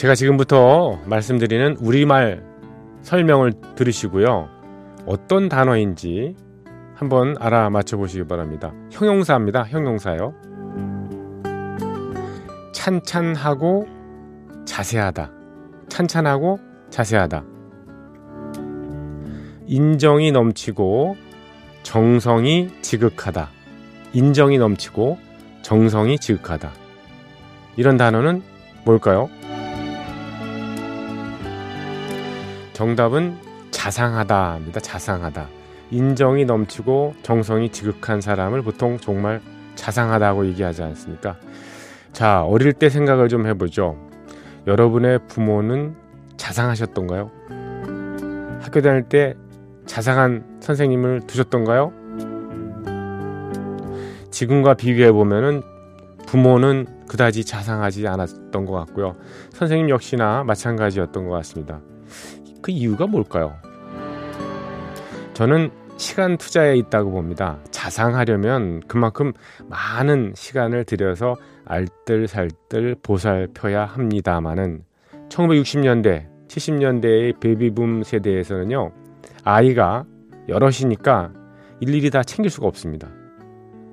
제가 지금부터 말씀드리는 우리말 설명을 들으시고요. 어떤 단어인지 한번 알아맞혀 보시기 바랍니다. 형용사입니다. 형용사요. 찬찬하고 자세하다. 찬찬하고 자세하다. 인정이 넘치고 정성이 지극하다. 인정이 넘치고 정성이 지극하다. 이런 단어는 뭘까요? 정답은 자상하다입니다. 자상하다. 인정이 넘치고 정성이 지극한 사람을 보통 정말 자상하다고 얘기하지 않습니까? 자, 어릴 때 생각을 좀 해보죠. 여러분의 부모는 자상하셨던가요? 학교 다닐 때 자상한 선생님을 두셨던가요? 지금과 비교해 보면은 부모는 그다지 자상하지 않았던 것 같고요. 선생님 역시나 마찬가지였던 것 같습니다. 그 이유가 뭘까요? 저는 시간 투자에 있다고 봅니다. 자상하려면 그만큼 많은 시간을 들여서 알뜰살뜰 보살펴야 합니다마는 1960년대, 70년대의 베이비붐 세대에서는요, 아이가 여럿이니까 일일이 다 챙길 수가 없습니다.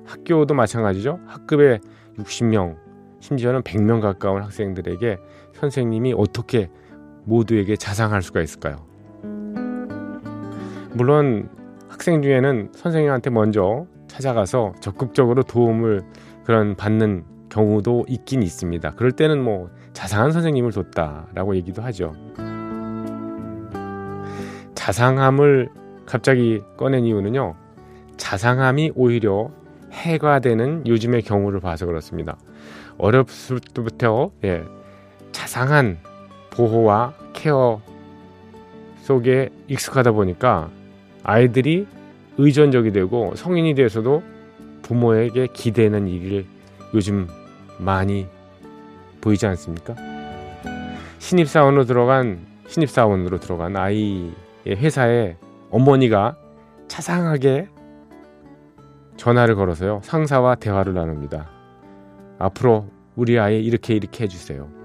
학교도 마찬가지죠. 학급에 60명, 심지어는 100명 가까운 학생들에게 선생님이 어떻게 모두에게 자상할 수가 있을까요? 물론 학생 중에는 선생님한테 먼저 찾아가서 적극적으로 도움을 그런 받는 경우도 있긴 있습니다. 그럴 때는 뭐 자상한 선생님을 뒀다라고 얘기도 하죠. 자상함을 갑자기 꺼낸 이유는요. 자상함이 오히려 해가 되는 요즘의 경우를 봐서 그렇습니다. 어렸을 때부터 예, 자상한 보호와 케어 속에 익숙하다 보니까 아이들이 의존적이 되고 성인이 돼서도 부모에게 기대는 일을 요즘 많이 보이지 않습니까? 신입사원으로 들어간 신입사원으로 들어간 아이의 회사에 어머니가 차상하게 전화를 걸어서요 상사와 대화를 나눕니다. 앞으로 우리 아이 이렇게 이렇게 해주세요.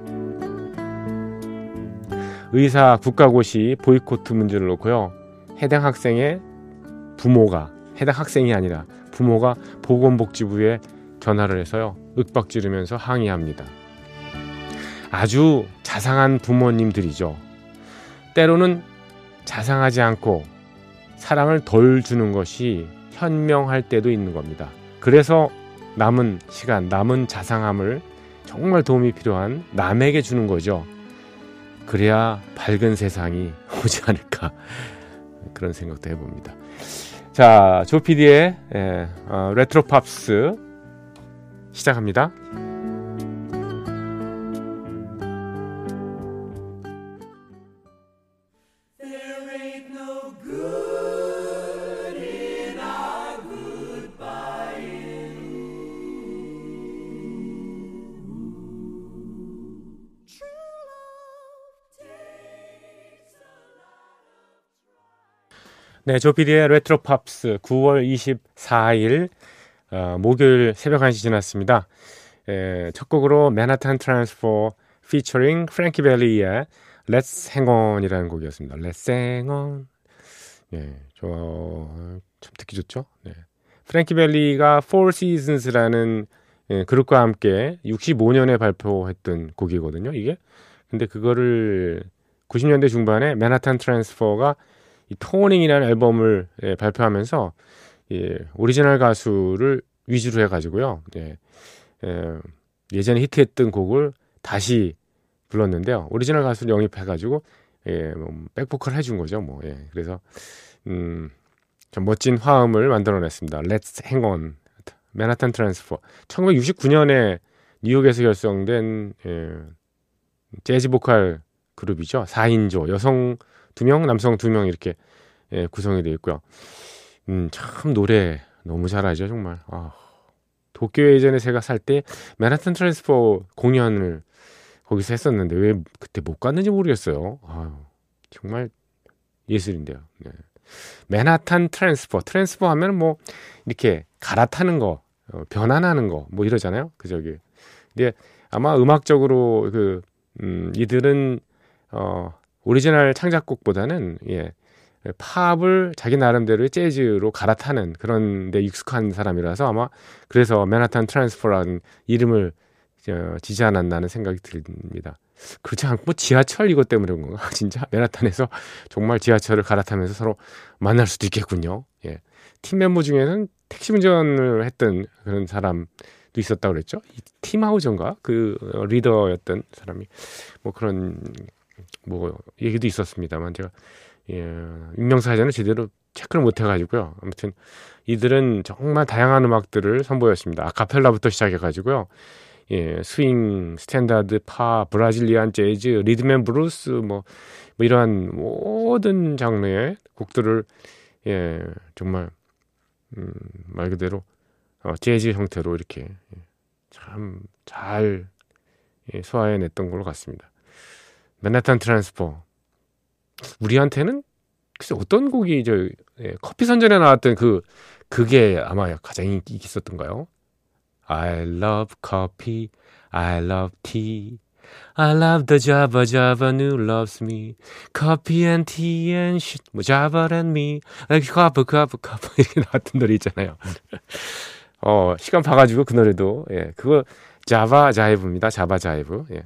의사 국가고시 보이코트 문제를 놓고요 해당 학생의 부모가 해당 학생이 아니라 부모가 보건복지부에 전화를 해서요 윽박지르면서 항의합니다. 아주 자상한 부모님들이죠. 때로는 자상하지 않고 사랑을 덜 주는 것이 현명할 때도 있는 겁니다. 그래서 남은 시간, 남은 자상함을 정말 도움이 필요한 남에게 주는 거죠. 그래야 밝은 세상이 오지 않을까 그런 생각도 해봅니다. 자, 조피디의 예, 어, 레트로 팝스 시작합니다. 네, 조피디의 레트로 팝스 9월 24일 어, 목요일 새벽 1시 지났습니다. 에, 첫 곡으로 맨하탄 트랜스포 피처링 프랭키 벨리의 Let's Hang On이라는 곡이었습니다. Let's Hang On. 네, 저참 듣기 좋죠. 네. 프랭키 벨리가 Four Seasons라는 예, 그룹과 함께 65년에 발표했던 곡이거든요. 이게 근데 그거를 90년대 중반에 맨하탄 트랜스퍼가 이 토닝이라는 앨범을 예, 발표하면서 예, 오리지널 가수를 위주로 해가지고요. 예, 예, 예 전에 히트했던 곡을 다시 불렀는데요. 오리지널 가수를 영입해가지고 예, 뭐 백보컬 해준 거죠, 뭐. 예. 그래서 음, 좀 멋진 화음을 만들어냈습니다. Let's Hang On, 맨하탄 트랜스퍼. 1969년에 뉴욕에서 결성된 예, 재즈 보컬 그룹이죠. 4인조 여성 2명, 남성 2명 이렇게 예, 구성이 되어 있고요. 음, 참 노래 너무 잘하죠, 정말. 아, 도쿄에 예전에 제가 살 때 맨하탄 트랜스퍼 공연을 거기서 했었는데 왜 그때 못 갔는지 모르겠어요. 아유, 정말 예술인데요. 네. 맨하탄 트랜스퍼. 트랜스퍼 하면 뭐 이렇게 갈아타는 거, 어, 변환하는 거, 뭐 이러잖아요. 그 저기. 근데 아마 음악적으로 그, 음, 이들은, 어, 오리지널 창작곡보다는, 예, 팝을 자기 나름대로의 재즈로 갈아타는 그런 데 익숙한 사람이라서 아마 그래서 맨하탄 트랜스퍼라는 이름을 어, 지지 않았나는 생각이 듭니다. 그렇지 않고 뭐 지하철 이것 때문에 그런 건가? 진짜 맨하탄에서 정말 지하철을 갈아타면서 서로 만날 수도 있겠군요. 예. 팀 멤버 중에는 택시 운전을 했던 그런 사람도 있었다고 그랬죠. 팀하우저인가? 그 리더였던 사람이 뭐 그런 뭐 얘기도 있었습니다만 제가 예, 인명사전을 제대로 체크를 못 해가지고요. 아무튼 이들은 정말 다양한 음악들을 선보였습니다. 아카펠라부터 시작해가지고요. 예, 스윙, 스탠다드, 파, 브라질리안 재즈, 리드맨 브루스, 뭐, 뭐 이러한 모든 장르의 곡들을 예, 정말 음, 말 그대로 어, 재즈 형태로 이렇게 예, 참잘 예, 소화해냈던 걸로 같습니다. 맨하탄 트랜스포 우리한테는 글쎄 어떤 곡이 저 예, 커피 선전에 나왔던 그 그게 아마 가장 인기 있었던가요? I love coffee, I love tea. I love the Java Java who loves me. Coffee and tea and shit. 뭐 Java and me. like coffee coffee coffee 이렇게 나왔던 노래 있잖아요. 어 시간 봐가지고 그 노래도 예 그거 자바 자이브입니다. 자바 자이브. 예.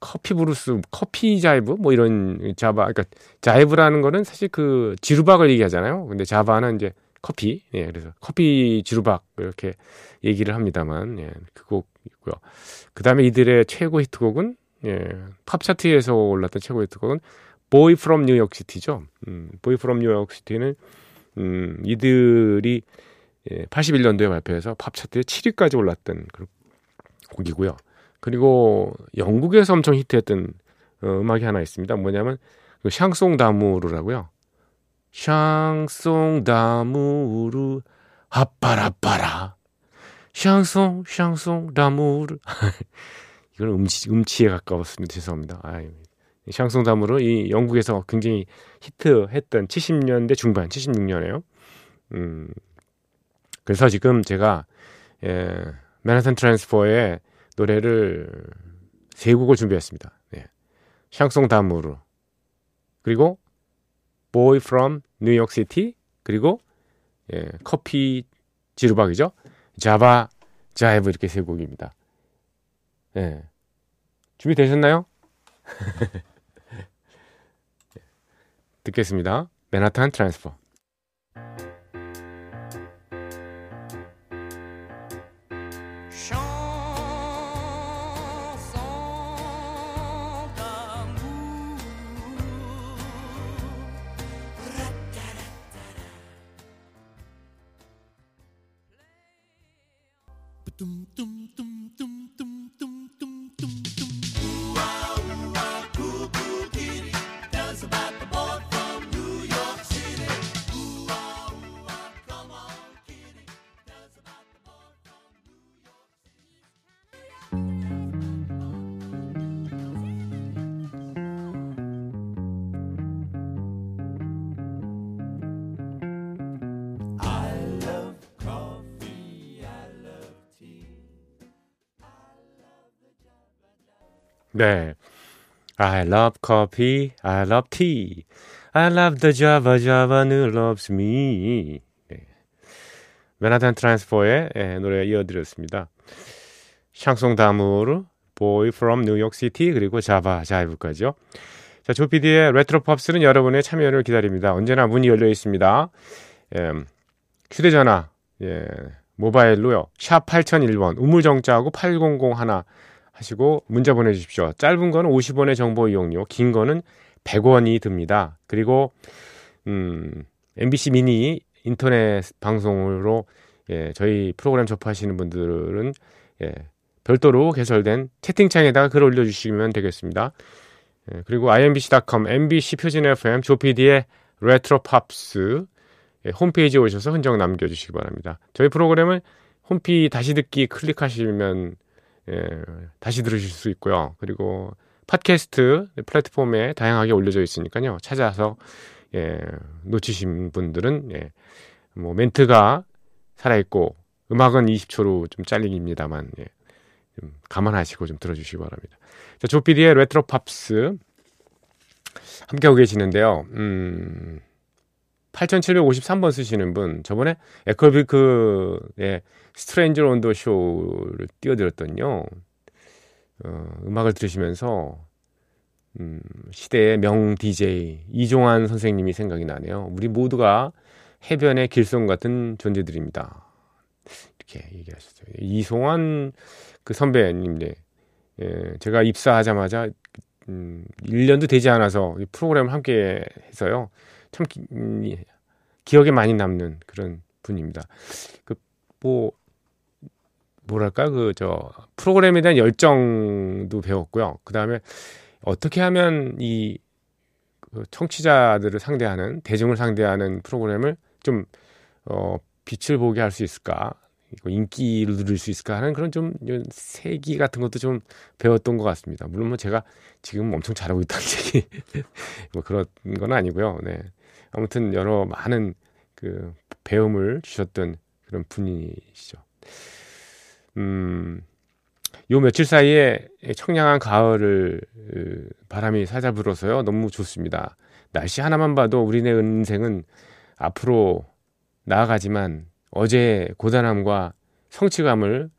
커피 브루스, 커피 자이브 뭐 이런 자바 그러니까 자이브라는 거는 사실 그 지루박을 얘기하잖아요. 근데 자바는 이제 커피. 예, 그래서 커피 지루박 이렇게 얘기를 합니다만 예, 그곡 있고요. 그다음에 이들의 최고 히트곡은 예, 팝 차트에서 올랐던 최고 히트곡은 Boy from New York City죠. 음, from New York City는 음, 이들이 예, 81년도에 발표해서 팝 차트에 7위까지 올랐던 그런 곡이고요. 그리고 영국에서 엄청 히트했던 어, 음악이 하나 있습니다. 뭐냐면 그 샹송 다무르라고요. 샹송 다무르 아빠라빠라 샹송 샹송 다무르 이건 음치 음치에 가까웠습니다. 죄송합니다. 아, 샹송 다무르 이 영국에서 굉장히 히트했던 70년대 중반 76년에요. 음. 그래서 지금 제가 예, 맨하탄 트랜스퍼의 노래를 세 곡을 준비했습니다. 네. 샹송 다무르 그리고 Boy from New York City 그리고 예, 커피 지루박이죠. 자바 자이브 이렇게 세 곡입니다. 예. 준비되셨나요? 듣겠습니다. 맨하탄 트랜스퍼 dum dum dum 네. I love coffee, I love tea. I love the Java Java who loves me. 네. 맨하탄 트랜스퍼의 예, 노래 이어드렸습니다. 샹송 다무르, Boy from New York City, 그리고 자바 자이브까지요. 자, 조피디의 레트로 팝스는 여러분의 참여를 기다립니다. 언제나 문이 열려 있습니다. 예, 휴대전화, 예, 모바일로요. 샵 8001번, 우물정자하고 8001 하시고 문자 보내주십시오. 짧은 거는 50원의 정보 이용료, 긴 거는 100원이 듭니다. 그리고 음, MBC 미니 인터넷 방송으로 예, 저희 프로그램 접하시는 분들은 예, 별도로 개설된 채팅창에다가 글 올려주시면 되겠습니다. 예, 그리고 imbc.com, MBC 표준 FM, 조피디의 레트로 팝스 예, 홈페이지에 오셔서 흔적 남겨주시기 바랍니다. 저희 프로그램을 홈피 다시 듣기 클릭하시면 예, 다시 들으실 수 있고요. 그리고 팟캐스트 플랫폼에 다양하게 올려져 있으니까요. 찾아서 예, 놓치신 분들은 예, 뭐 멘트가 살아있고 음악은 20초로 좀 잘리기입니다만 예, 좀 감안하시고 좀 들어주시기 바랍니다. 자, 조피디의 레트로 팝스 함께하고 계시는데요. 음, 8753번 쓰시는 분, 저번에 에컬비크의 스트레인저 온더 쇼를 띄워드렸더니요. 어, 음악을 들으시면서 음, 시대의 명 DJ 이종환 선생님이 생각이 나네요. 우리 모두가 해변의 길송 같은 존재들입니다. 이렇게 얘기하셨죠. 이송환 그 선배님 네. 예, 제가 입사하자마자 음, 1년도 되지 않아서 이 프로그램을 함께 해서요. 참 기, 음, 기억에 많이 남는 그런 분입니다. 그 뭐 뭐랄까 그 저 프로그램에 대한 열정도 배웠고요. 그 다음에 어떻게 하면 이그 청취자들을 상대하는 대중을 상대하는 프로그램을 좀 어, 빛을 보게 할 수 있을까? 인기를 누릴 수 있을까 하는 그런 좀 세기 같은 것도 좀 배웠던 것 같습니다. 물론 뭐 제가 지금 엄청 잘하고 있다는 얘기 뭐 그런 건 아니고요. 네. 아무튼 여러 많은 그 배움을 주셨던 그런 분이시죠. 음, 요 며칠 사이에 청량한 가을을 바람이 살살 불어서요. 너무 좋습니다. 날씨 하나만 봐도 우리네 인생은 앞으로 나아가지만 어제의 고단함과 성취감을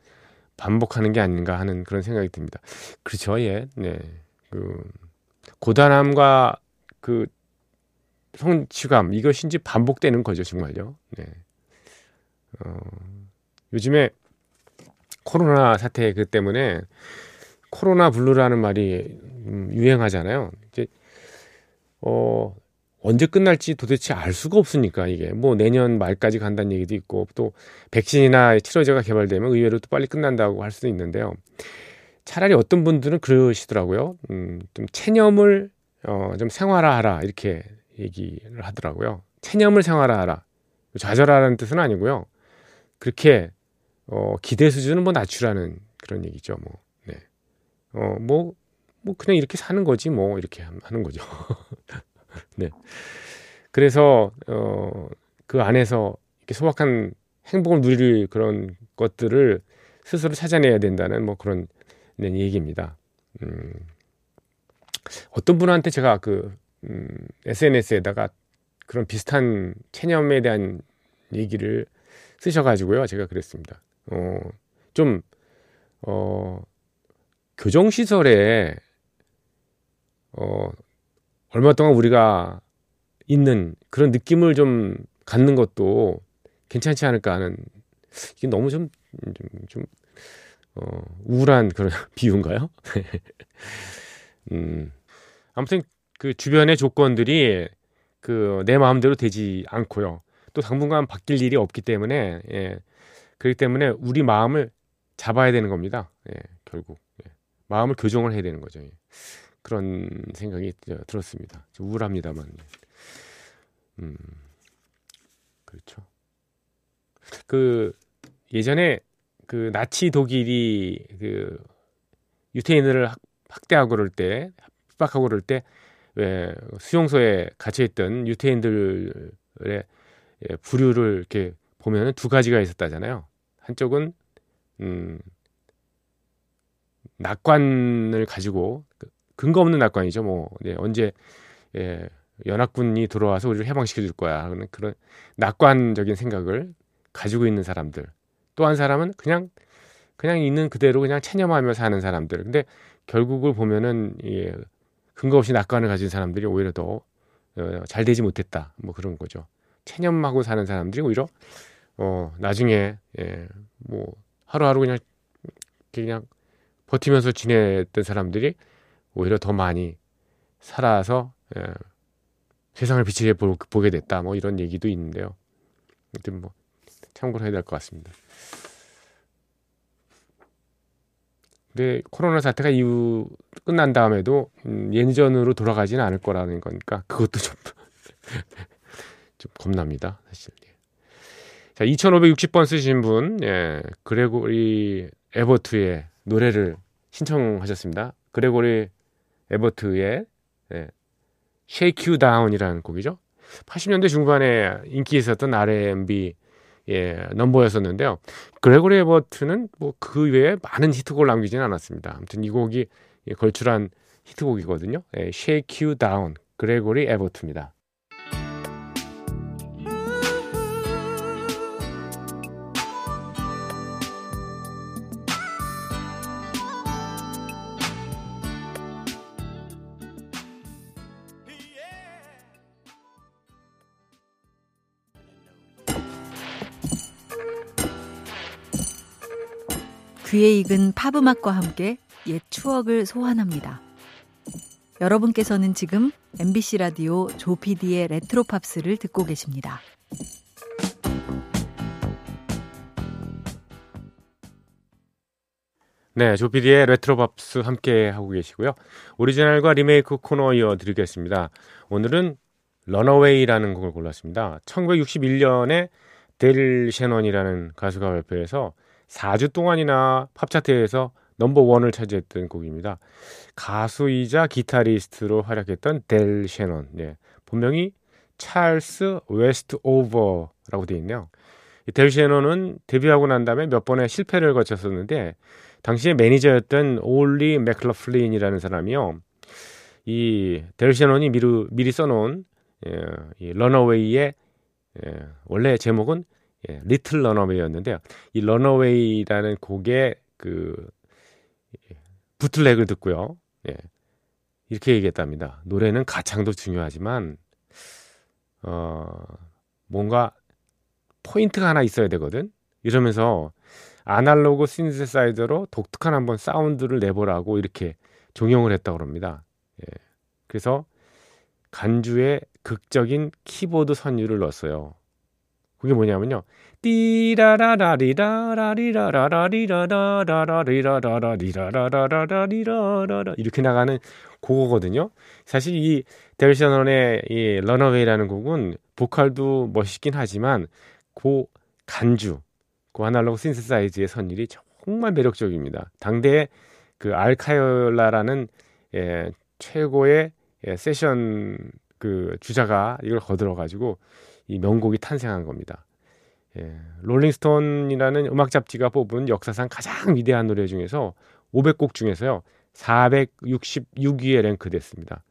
반복하는 게 아닌가 하는 그런 생각이 듭니다. 그렇죠. 예. 네. 그 고단함과 그 성취감 이제 반복되는 거죠, 정말요. 네. 어, 요즘에 코로나 사태 그 때문에 코로나 블루라는 말이 음, 유행하잖아요. 이제 어 언제 끝날지 도대체 알 수가 없으니까 이게 뭐 내년 말까지 간다는 얘기도 있고 또 백신이나 치료제가 개발되면 의외로 또 빨리 끝난다고 할 수도 있는데요. 차라리 어떤 분들은 그러시더라고요. 음, 좀 체념을 어, 좀 생활화하라 이렇게 얘기를 하더라고요. 체념을 생활화하라. 좌절하라는 뜻은 아니고요. 그렇게 어, 기대 수준은 뭐 낮추라는 그런 얘기죠. 뭐, 네. 어, 뭐, 뭐 그냥 이렇게 사는 거지 뭐 이렇게 하는 거죠. 네. 그래서 어, 그 안에서 이렇게 소박한 행복을 누릴 그런 것들을 스스로 찾아내야 된다는 뭐 그런 네, 얘기입니다. 음, 어떤 분한테 제가 그 음, SNS에다가 그런 비슷한 체념에 대한 얘기를 쓰셔가지고요. 제가 그랬습니다. 어, 좀, 어, 교정시설에, 어, 얼마 동안 우리가 있는 그런 느낌을 좀 갖는 것도 괜찮지 않을까 하는 이게 너무 좀, 좀, 좀 어, 우울한 그런 비유인가요? 음, 아무튼 그 주변의 조건들이 그 내 마음대로 되지 않고요. 또 당분간 바뀔 일이 없기 때문에 예. 그렇기 때문에 우리 마음을 잡아야 되는 겁니다. 예, 결국 예. 마음을 교정을 해야 되는 거죠. 예. 그런 생각이 들었습니다. 좀 우울합니다만. 음, 그렇죠. 그 예전에 그 나치 독일이 그 유태인을 학대하고 그럴 때 협박하고 그럴 때 왜 수용소에 갇혀 있던 유태인들의 예, 부류를 이렇게 보면은 두 가지가 있었다잖아요. 한쪽은 음 낙관을 가지고 그 근거 없는 낙관이죠. 뭐 네, 언제 예, 연합군이 들어와서 우리를 해방시켜 줄 거야 하는 그런 낙관적인 생각을 가지고 있는 사람들. 또 한 사람은 그냥 그냥 있는 그대로 그냥 체념하며 사는 사람들. 근데 결국을 보면은 예, 근거 없이 낙관을 가진 사람들이 오히려 더잘 어, 되지 못했다. 뭐 그런 거죠. 체념하고 사는 사람들이 오히려 어 나중에 예, 뭐 하루하루 그냥 그냥 버티면서 지냈던 사람들이 오히려 더 많이 살아서 예, 세상을 비치게 보, 게 됐다. 뭐 이런 얘기도 있는데요. 아무튼 뭐 참고로 해야 될 것 같습니다. 근데 코로나 사태가 이후 끝난 다음에도 음, 예전으로 돌아가지는 않을 거라는 거니까 그것도 좀, 좀 겁납니다. 사실. 예. 자, 2560번 쓰신 분, 예, 그레고리 에버트의 노래를 신청하셨습니다. 그레고리 에버트의 예, Shake You Down이라는 곡이죠. 80년대 중반에 인기 있었던 R&B 예, 넘버였었는데요. 그레고리 에버트는 뭐 그 외에 많은 히트곡을 남기지는 않았습니다. 아무튼 이 곡이 예, 걸출한 히트곡이거든요. 예, Shake You Down, 그레고리 에버트입니다. 귀에 익은 팝음악과 함께 옛 추억을 소환합니다. 여러분께서는 지금 MBC 라디오 조피디의 레트로 팝스를 듣고 계십니다. 네, 조피디의 레트로 팝스 함께 하고 계시고요. 오리지널과 리메이크 코너 이어드리겠습니다. 오늘은 런어웨이라는 곡을 골랐습니다. 1961년에 델 셰넌이라는 가수가 발표해서 4주 동안이나 팝차트에서 넘버 원을 차지했던 곡입니다. 가수이자 기타리스트로 활약했던 델 셰넌. 네. 본명이 찰스 웨스트 오버라고 되어 있네요. 델 셰넌은 데뷔하고 난 다음에 몇 번의 실패를 거쳤었는데 당시에 매니저였던 올리 맥클러플린이라는 사람이요. 이 델 셰넌이 미리, 미리 써놓은 예, 이 Runaway의 예, 원래 제목은 예, Little Runaway였는데요. 이 Runaway라는 곡의 그 bootleg을 듣고요. 예, 이렇게 얘기했답니다. 노래는 가창도 중요하지만 어 뭔가 포인트가 하나 있어야 되거든. 이러면서 아날로그 신세사이저로 독특한 한번 사운드를 내보라고 이렇게 종용을 했다고 합니다. 예. 그래서 간주에 극적인 키보드 선율을 넣었어요. 그게 뭐냐면요. 띠라라라리라라리라라리라라라리라라라리라라라리라라라 이렇게 나가는 곡거든요. 사실 이 델셔넌의 이 런어웨이라는 곡은 보컬도 멋있긴 하지만 그 간주, 그 아날로그 신세사이즈의 선율이 정말 매력적입니다. 당대의 그 알카이올라라는 예, 최고의 예, 세션 그 주자가 이걸 거들어 가지고 이 명곡이 탄생한 겁니다. 예, 롤링스톤이라는 음악 잡지가 뽑은 역사상 가장 위대한 노래 중에서 500곡 중에서요 466위에 랭크됐습니다.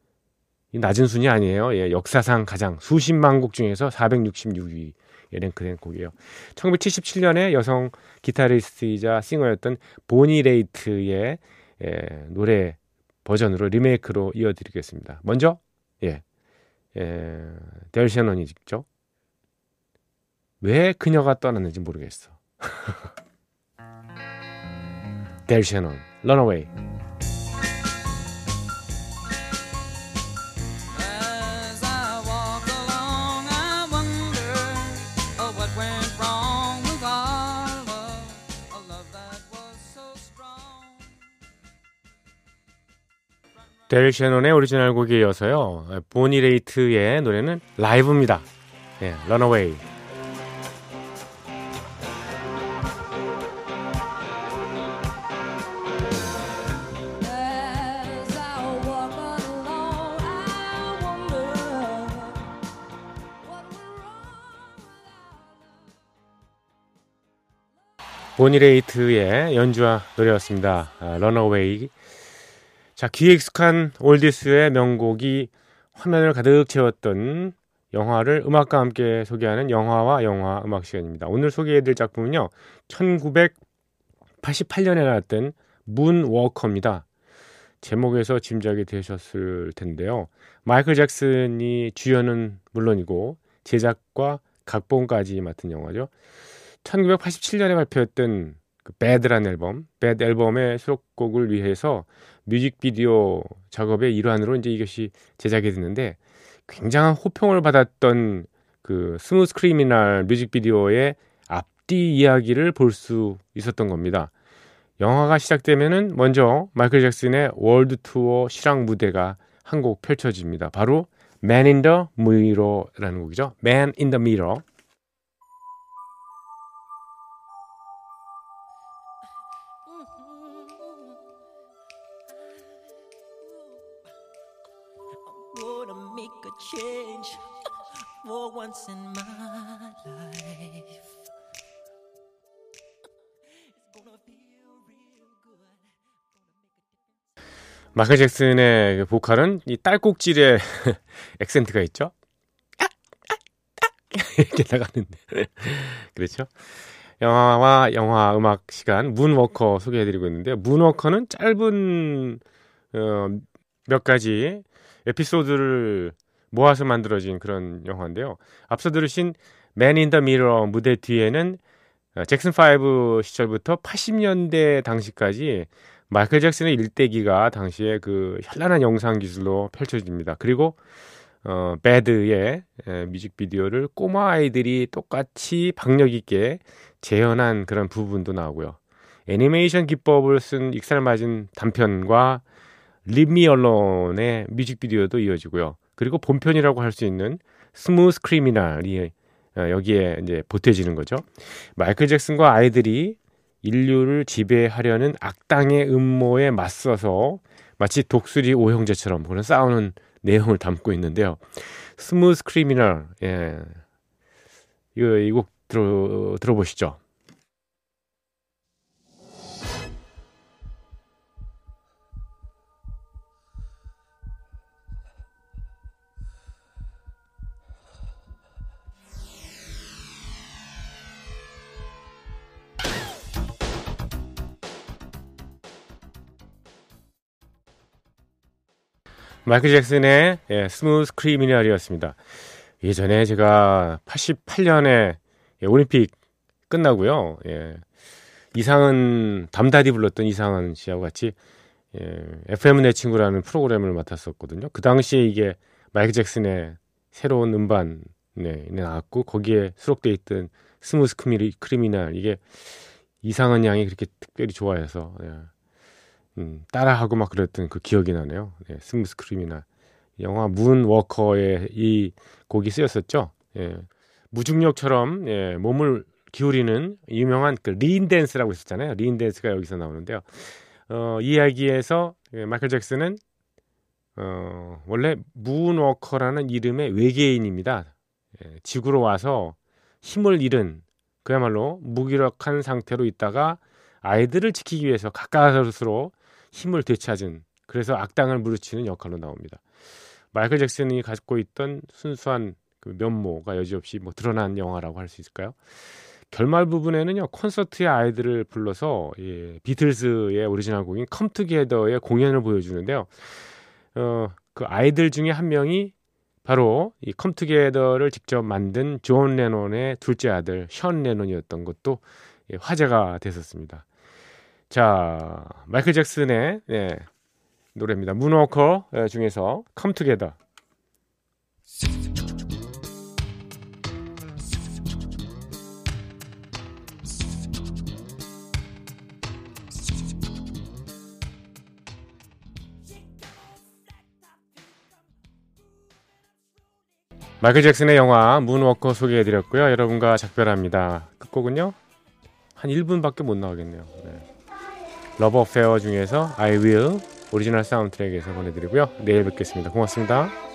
이 낮은 순위 아니에요. 예, 역사상 가장 수십만 곡 중에서 466위에 랭크된 곡이에요. 1977년에 여성 기타리스트이자 싱어였던 보니 레이트의 예, 노래 버전으로 리메이크로 이어드리겠습니다. 먼저 예, 예, 델 셔넌이 직접 왜 그녀가 떠났는지 모르겠어. 델 셔넌, Runaway. 델 셔넌의 오리지널 곡에 이어서요. 보니레이트의 노래는 라이브입니다. 예, Runaway. 보니레이트의 연주와 노래였습니다. 아, Runaway. 자, 귀에 익숙한 올디스의 명곡이 화면을 가득 채웠던 영화를 음악과 함께 소개하는 영화와 영화 음악 시간입니다. 오늘 소개해드릴 작품은요, 1988년에 나왔던 문워커입니다. 제목에서 짐작이 되셨을 텐데요. 마이클 잭슨이 주연은 물론이고 제작과 각본까지 맡은 영화죠. 1987년에 발표했던 그 Bad라는 앨범, Bad 앨범의 수록곡을 위해서 뮤직비디오 작업의 일환으로 이제 이것이 제작이 됐는데 굉장한 호평을 받았던 그 Smooth Criminal 뮤직비디오의 앞뒤 이야기를 볼 수 있었던 겁니다. 영화가 시작되면은 먼저 마이클 잭슨의 월드 투어 실황 무대가 한 곡 펼쳐집니다. 바로 Man in the Mirror라는 곡이죠. Man in the Mirror. 마이클 잭슨의 그 보컬은 이 딸꾹질의 액센트가 있죠. 이렇게 나가는데 그렇죠. 영화와 영화 음악 시간 문워커 소개해드리고 있는데 문워커는 짧은 어, 몇 가지 에피소드를 모아서 만들어진 그런 영화인데요. 앞서 들으신 Man in the Mirror 무대 뒤에는 어, 잭슨 5 시절부터 80년대 당시까지 마이클 잭슨의 일대기가 당시에 그 현란한 영상 기술로 펼쳐집니다. 그리고 어, Bad의 에, 뮤직비디오를 꼬마 아이들이 똑같이 박력 있게 재현한 그런 부분도 나오고요. 애니메이션 기법을 쓴 익살맞은 단편과 Leave Me Alone의 뮤직비디오도 이어지고요. 그리고 본편이라고 할 수 있는 Smooth Criminal이 어, 여기에 이제 보태지는 거죠. 마이클 잭슨과 아이들이 인류를 지배하려는 악당의 음모에 맞서서 마치 독수리 오형제처럼 그런 싸우는 내용을 담고 있는데요. Smooth Criminal, 예. 이거, 이 곡 들어, 들어보시죠. 마이클 잭슨의 예, Smooth Criminal이었습니다. 예전에 제가 88년에 예, 올림픽 끝나고요. 예, 이상은 담다디 불렀던 이상은 씨하고 같이 예, FM 내 친구라는 프로그램을 맡았었거든요. 그 당시에 이게 마이클 잭슨의 새로운 음반 네, 나왔고 거기에 수록돼 있던 Smooth Criminal 이게 이상은 양이 그렇게 특별히 좋아해서 예. 음, 따라하고 막 그랬던 그 기억이 나네요. 예, Smooth Criminal. 영화 Moonwalker의 이 곡이 쓰였었죠. 예, 무중력처럼 예, 몸을 기울이는 유명한 그 lean 댄스라고 있었잖아요. lean 댄스가 여기서 나오는데요. 어, 이 이야기에서 예, 마이클 잭슨은 어, 원래 Moonwalker라는 이름의 외계인입니다. 예, 지구로 와서 힘을 잃은 그야말로 무기력한 상태로 있다가 아이들을 지키기 위해서 가까스로 힘을 되찾은 그래서 악당을 물리치는 역할로 나옵니다. 마이클 잭슨이 갖고 있던 순수한 그 면모가 여지없이 뭐 드러난 영화라고 할 수 있을까요? 결말 부분에는요 콘서트에 아이들을 불러서 예, 비틀즈의 오리지널 곡인 Come Together의 공연을 보여주는데요. 어, 그 아이들 중에 한 명이 바로 이 Come Together를 직접 만든 존 레논의 둘째 아들 션 레논이었던 것도 예, 화제가 됐었습니다. 자, 마이클 잭슨의 예, 노래입니다. 문워커 예, 중에서 Come Together. 마이클 잭슨의 영화 문워커 소개해드렸고요. 여러분과 작별합니다. 끝곡은요? 한 1분밖에 못 나가겠네요. 네. Love Affair 중에서 I Will 오리지널 사운드 트랙에서 보내드리고요. 내일 뵙겠습니다. 고맙습니다.